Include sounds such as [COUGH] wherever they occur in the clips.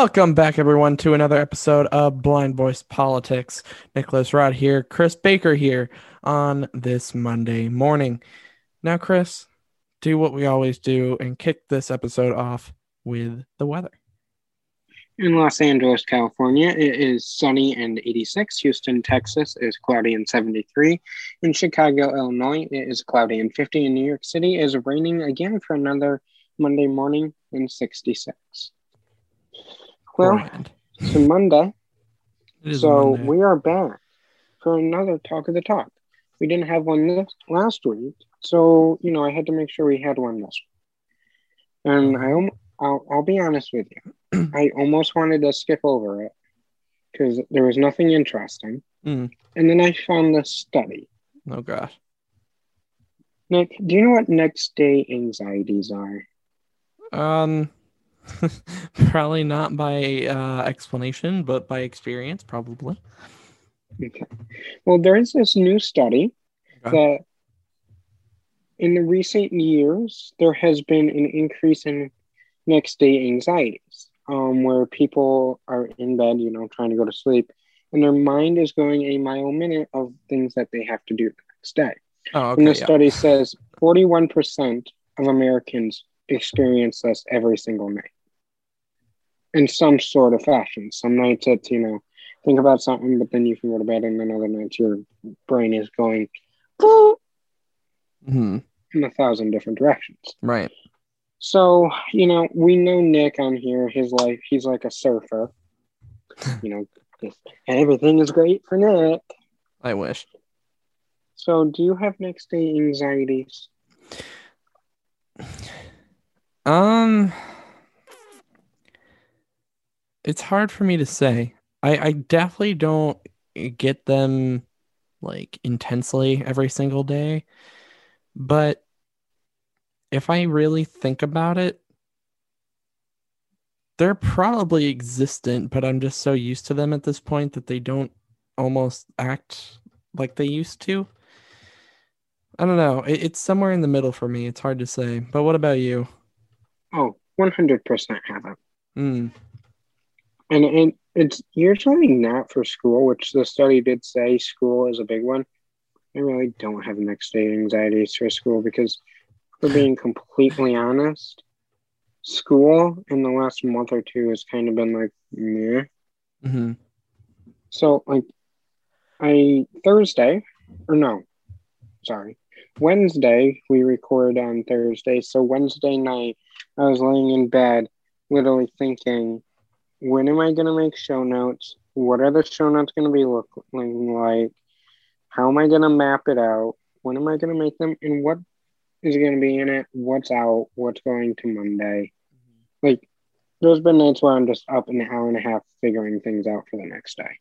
Welcome back, everyone, to another episode of Blind Voice Politics. Nicholas Rod here, Chris Baker here on this Monday morning. Now, Chris, do what we always do and kick this episode off with the weather. In Los Angeles, California, it is sunny and 86. Houston, Texas is cloudy and 73. In Chicago, Illinois, it is cloudy and 50. In New York City, it is raining again for another Monday morning and 66. Well, Grand. it's a Monday, [LAUGHS] It so Monday. we are back for another Talk of the Talk. We didn't have one this last week, so, you know, I had to make sure we had one this week. And I, I'll, I'll be honest with you, [CLEARS THROAT] I almost wanted to skip over it because there was nothing interesting. Mm. And then I found this study. Oh gosh. Nick, do you know what next day anxieties are? Um, [LAUGHS] probably not by uh, explanation, but by experience, probably. Okay. Well, there is this new study Okay. that in the recent years, there has been an increase in next day anxieties, um, where people are in bed, you know, trying to go to sleep, and their mind is going a mile a minute of things that they have to do the next day. Oh, And the Yeah. study says 41% of Americans experience this every single night in some sort of fashion. Some nights it's, you know, think about something, but then you can go to bed, and then other nights your brain is going Mhm. in a thousand different directions. Right. So, you know, we know Nick on here, his life, he's like a surfer. [LAUGHS] You know, just, everything is great for Nick. I wish. So, do you have next day anxieties? Um, it's hard for me to say. I I definitely don't get them like intensely every single day, but if I really think about it, they're probably existent, but I'm just so used to them at this point that they don't almost act like they used to. I don't know. It, it's somewhere in the middle for me. It's hard to say. But what about you? Oh, 100% have it. Hmm. And it, it's usually not for school, which the study did say school is a big one. I really don't have next day anxieties for school because, for being completely honest, school in the last month or two has kind of been like, meh. hmm So, like, I, Thursday, or no, sorry, Wednesday, we record on Thursday. So, Wednesday night, I was laying in bed, literally thinking, when am I going to make show notes? What are the show notes going to be looking like? How am I going to map it out? When am I going to make them? And what is going to be in it? What's out? What's going to Monday? Mm-hmm. Like, there's been nights where I'm just up an hour and a half figuring things out for the next day.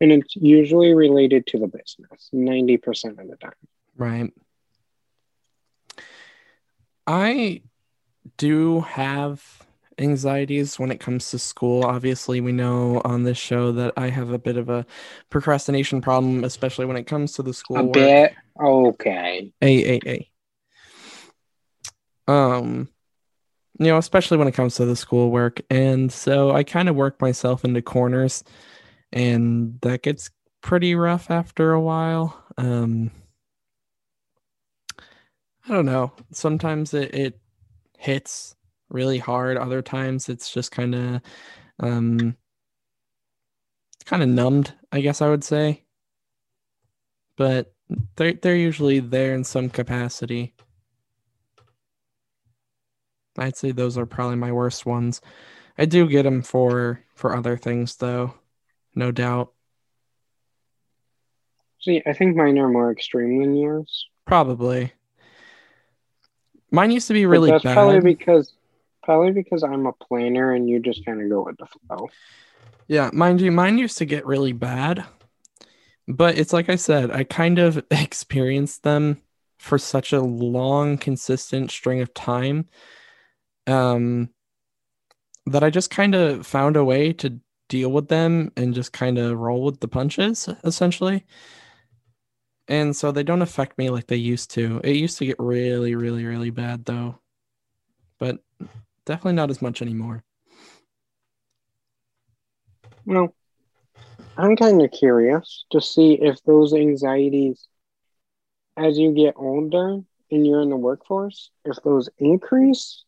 And it's usually related to the business, 90% of the time. Right. I do have anxieties when it comes to school. Obviously, we know on this show that I have a bit of a procrastination problem, especially when it comes to the school A work. bit okay. A A A. Um, you know, especially when it comes to the schoolwork, and so I kind of work myself into corners, and that gets pretty rough after a while. Um, I don't know. Sometimes it, it hits really hard. Other times it's just kind of, um, kind of numbed. I guess I would say. But they're they're usually there in some capacity. I'd say those are probably my worst ones. I do get them for for other things though, no doubt. See, I think mine are more extreme than yours. Probably. Mine used to be But really that's bad. probably because probably because I'm a planner and you just kind of go with the flow. Yeah, mind you, mine used to get really bad. But it's like I said, I kind of [LAUGHS] experienced them for such a long, consistent string of time um, that I just kind of found a way to deal with them and just kind of roll with the punches, essentially. And so they don't affect me like they used to. It used to get really, really, really bad, though. But definitely not as much anymore. Well, I'm kind of curious to see if those anxieties, as you get older and you're in the workforce, if those increase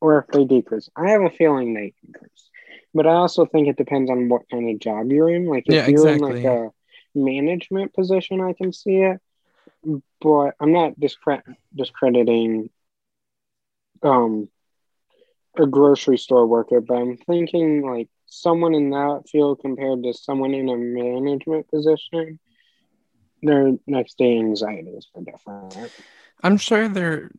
or if they decrease. I have a feeling they increase, but I also think it depends on what kind of job you're in. Like if Yeah, you're exactly. in like a management position, I can see it, but I'm not discre- discrediting um a grocery store worker, but I'm thinking like someone in that field compared to someone in a management position, their next day anxieties are different. I'm sure there.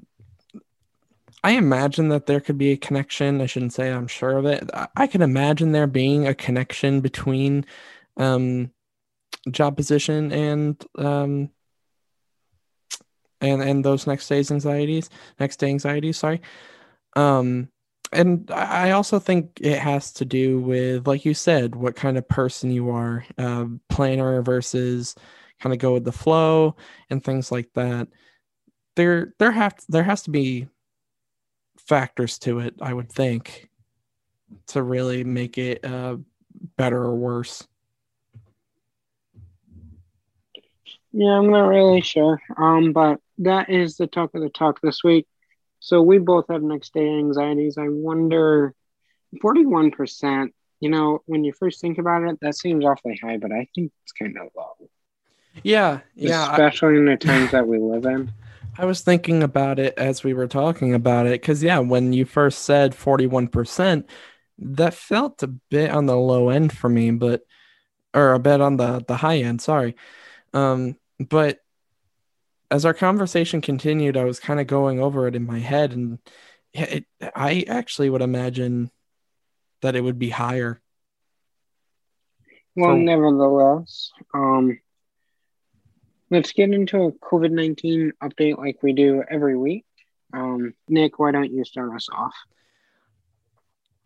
I imagine that there could be a connection. I shouldn't say I'm sure of it. I, can imagine there being a connection between um, job position and um, and and those next day's anxieties, next day anxieties. Sorry. Um, and I also think it has to do with, like you said, what kind of person you are, uh, planner versus kind of go with the flow and things like that there there have there has to be factors to it i would think to really make it uh better or worse Yeah, I'm not really sure. Um, but that is the talk of the talk this week. So we both have next day anxieties. I wonder, 41%, you know, when you first think about it, that seems awfully high, but I think it's kind of low, yeah yeah I, especially in the times that we live in. [LAUGHS] I was thinking about it as we were talking about it because yeah when you first said 41% that felt a bit on the low end for me but or a bit on the the high end sorry um but as our conversation continued i was kind of going over it in my head and it, i actually would imagine that it would be higher Well, For- nevertheless, um, let's get into a COVID 19 update like we do every week. Um, Nick, why don't you start us off?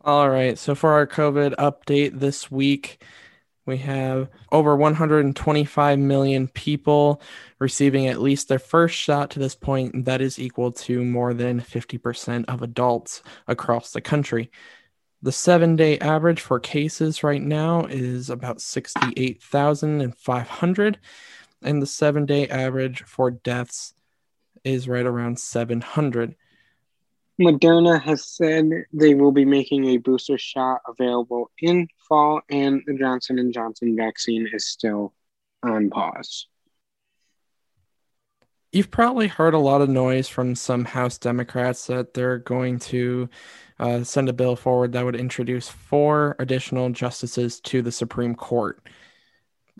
all right so for our covid update this week we have over 125 million people receiving at least their first shot to this point that is equal to more than 50% of adults across the country The seven day average for cases right now is about 68,500, and the seven day average for deaths is right around 700. Moderna has said they will be making a booster shot available in fall, and the Johnson and Johnson vaccine is still on pause. You've probably heard a lot of noise from some House Democrats that they're going to uh, send a bill forward that would introduce four additional justices to the Supreme Court.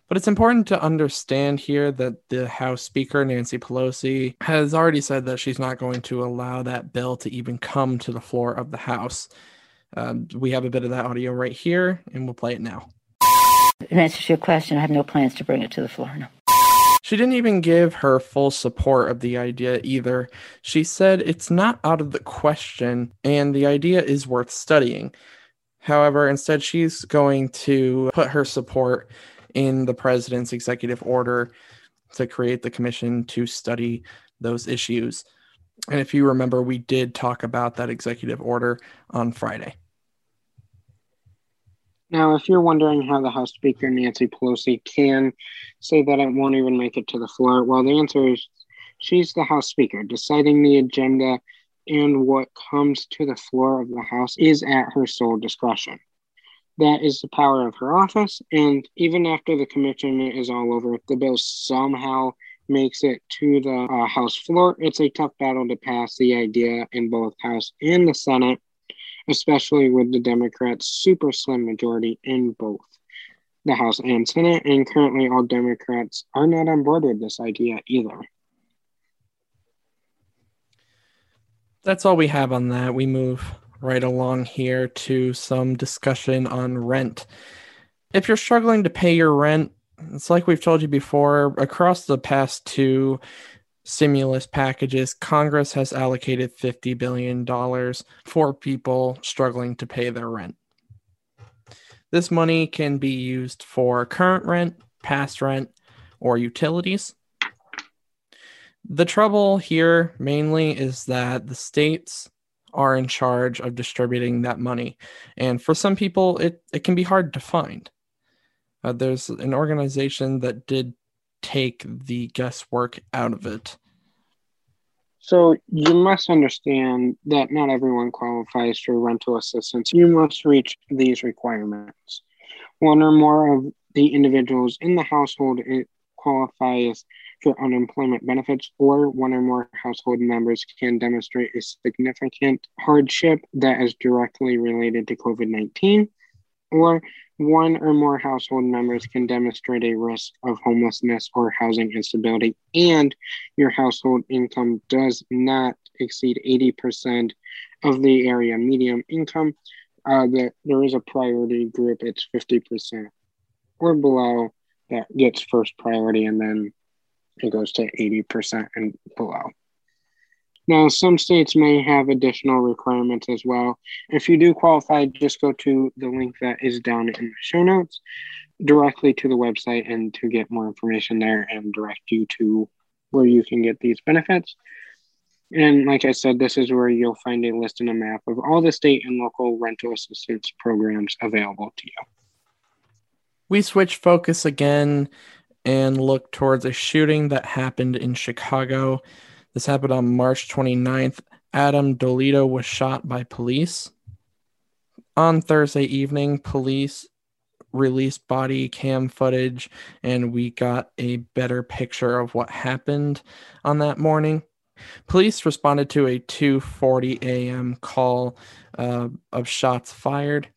But it's important to understand here that the House Speaker, Nancy Pelosi, has already said that she's not going to allow that bill to even come to the floor of the House. Um, we have a bit of that audio right here, and we'll play it now. In answer to your question, I have no plans to bring it to the floor. No. She didn't even give her full support of the idea either. She said it's not out of the question and the idea is worth studying. However, instead, she's going to put her support in the president's executive order to create the commission to study those issues. And if you remember, we did talk about that executive order on Friday. Now, if you're wondering how the House Speaker, Nancy Pelosi, can say that it won't even make it to the floor, well, the answer is she's the House Speaker. Deciding the agenda and what comes to the floor of the House is at her sole discretion. That is the power of her office, and even after the commission is all over, if the bill somehow makes it to the uh, House floor, it's a tough battle to pass the idea in both House and the Senate especially with the Democrats' super slim majority in both the House and Senate. And currently, all Democrats are not on board with this idea either. That's all we have on that. We move right along here to some discussion on rent. If you're struggling to pay your rent, it's like we've told you before, across the past two stimulus packages, Congress has allocated $50 billion for people struggling to pay their rent. This money can be used for current rent, past rent, or utilities. The trouble here mainly is that the states are in charge of distributing that money. And for some people, it, it can be hard to find. Uh, there's an organization that did take the guesswork out of it. So you must understand that not everyone qualifies for rental assistance. You must reach these requirements. One or more of the individuals in the household qualifies for unemployment benefits, or one or more household members can demonstrate a significant hardship that is directly related to COVID 19, or one or more household members can demonstrate a risk of homelessness or housing instability, and your household income does not exceed 80% of the area median income, uh, that there is a priority group, it's 50% or below that gets first priority, and then it goes to 80% and below. Now, some states may have additional requirements as well. If you do qualify, just go to the link that is down in the show notes directly to the website and to get more information there and direct you to where you can get these benefits. And like I said, this is where you'll find a list and a map of all the state and local rental assistance programs available to you. We switch focus again and look towards a shooting that happened in Chicago. This happened on March 29th. Adam Toledo was shot by police. On Thursday evening, police released body cam footage and we got a better picture of what happened on that morning. Police responded to a 2:40 a.m. call uh, of shots fired.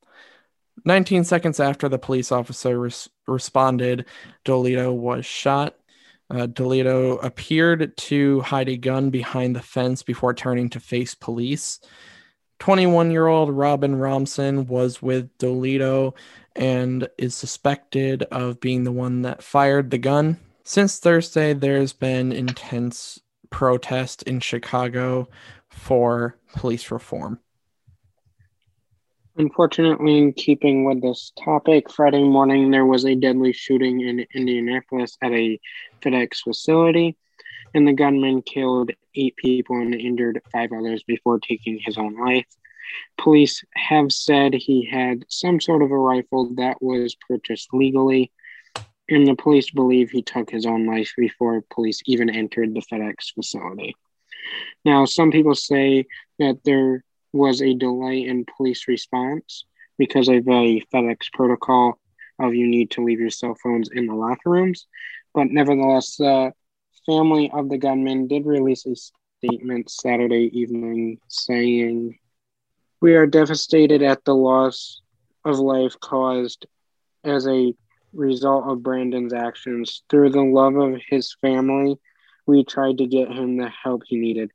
19 seconds after the police officer res- responded, Toledo was shot. Uh, Toledo appeared to hide a gun behind the fence before turning to face police. 21 year old Robin Romson was with Toledo and is suspected of being the one that fired the gun. Since Thursday, there's been intense protest in Chicago for police reform. Unfortunately, in keeping with this topic, Friday morning there was a deadly shooting in Indianapolis at a FedEx facility, and the gunman killed eight people and injured five others before taking his own life. Police have said he had some sort of a rifle that was purchased legally, and the police believe he took his own life before police even entered the FedEx facility. Now, some people say that there was a delay in police response because of a FedEx protocol of you need to leave your cell phones in the locker rooms. But nevertheless, the family of the gunman did release a statement Saturday evening saying, We are devastated at the loss of life caused as a result of Brandon's actions. Through the love of his family, we tried to get him the help he needed.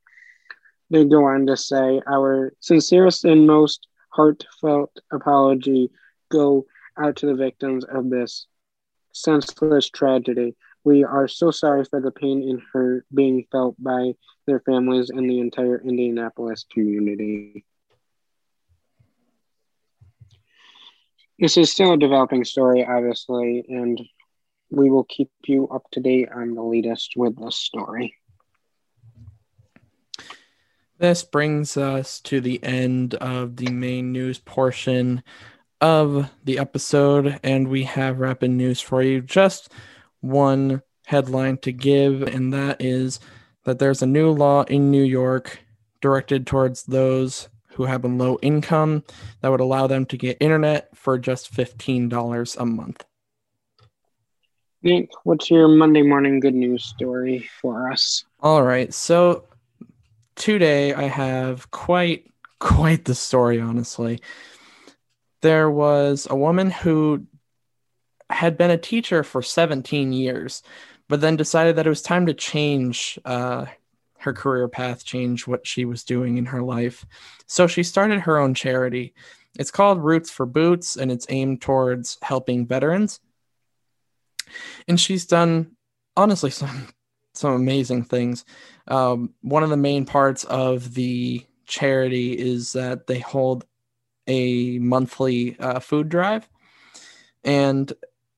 They go on to say, Our sincerest and most heartfelt apology go out to the victims of this senseless tragedy. We are so sorry for the pain and hurt being felt by their families and the entire Indianapolis community. This is still a developing story, obviously, and we will keep you up to date on the latest with this story. This brings us to the end of the main news portion of the episode, and we have rapid news for you. Just one headline to give, and that is that there's a new law in New York directed towards those who have a low income that would allow them to get internet for just $15 a month. Nick, what's your Monday morning good news story for us? All right. So today I have quite [LAUGHS] quite the story honestly. There was a woman who had been a teacher for 17 years, but then decided that it was time to change uh, her career path, change what she was doing in her life. So she started her own charity. It's called Roots for Boots, and it's aimed towards helping veterans. And she's done, honestly, [LAUGHS] some some amazing things. Um, one of the main parts of the charity is that they hold a monthly uh, food drive. And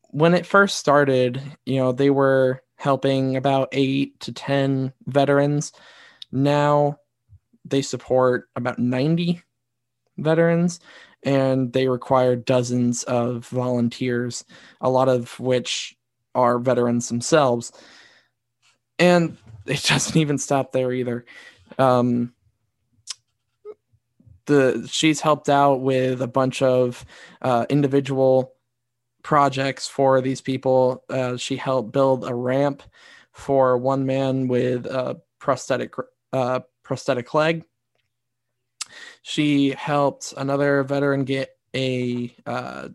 when it first started, you know, they were helping about eight to 10 veterans. Now they support about 90 veterans. and they require dozens of volunteers, a lot of which are veterans themselves. And it [LAUGHS] doesn't even stop there either. Um, the she's helped out with a bunch of uh, individual projects for these people. Uh, she helped build a ramp for one man with a prosthetic uh, prosthetic leg. She helped another veteran get a uh,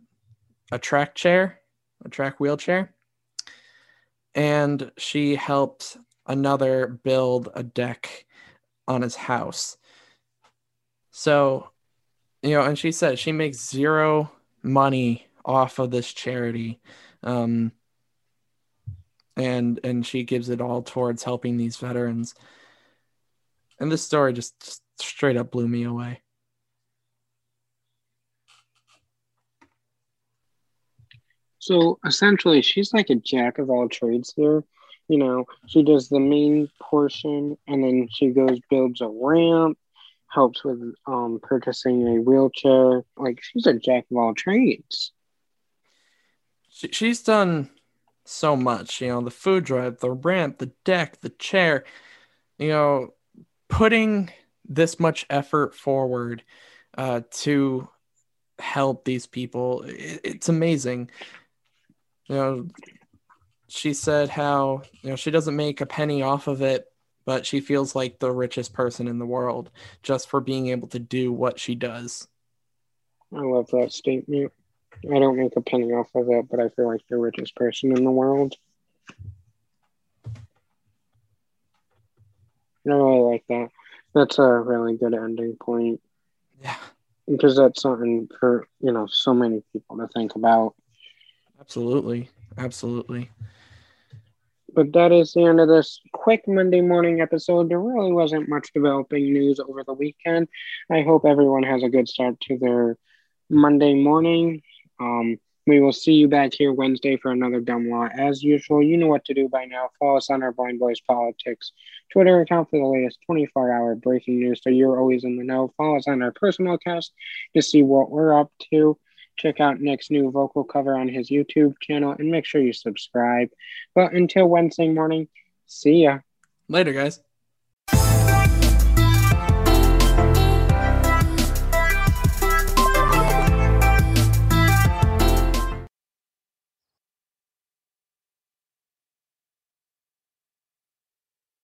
a track chair, a track wheelchair, and she helped another build a deck on his house. So, you know, and she said she makes zero money off of this charity. Um, and and she gives it all towards helping these veterans. And this story just, just straight up blew me away. So essentially, she's like a jack of all trades here. You know, she does the main portion, and then she goes builds a ramp, helps with um, purchasing a wheelchair. Like she's a jack of all trades. She, she's done so much. You know, the food drive, the ramp, the deck, the chair. You know, putting this much effort forward uh, to help these people, it, it's amazing. You know, she said how you know she doesn't make a penny off of it, but she feels like the richest person in the world just for being able to do what she does. I love that statement. I don't make a penny off of it, but I feel like the richest person in the world. I really like that. That's a really good ending point. Yeah. Because that's something for, you know, so many people to think about. Absolutely. Absolutely. But that is the end of this quick Monday morning episode. There really wasn't much developing news over the weekend. I hope everyone has a good start to their Monday morning. Um, we will see you back here Wednesday for another dumb law. As usual, you know what to do by now. Follow us on our Blind Boys Politics Twitter account for the latest 24 hour breaking news so you're always in the know. Follow us on our personal accounts to see what we're up to. Check out Nick's new vocal cover on his YouTube channel and make sure you subscribe. But until Wednesday morning, see ya. Later, guys.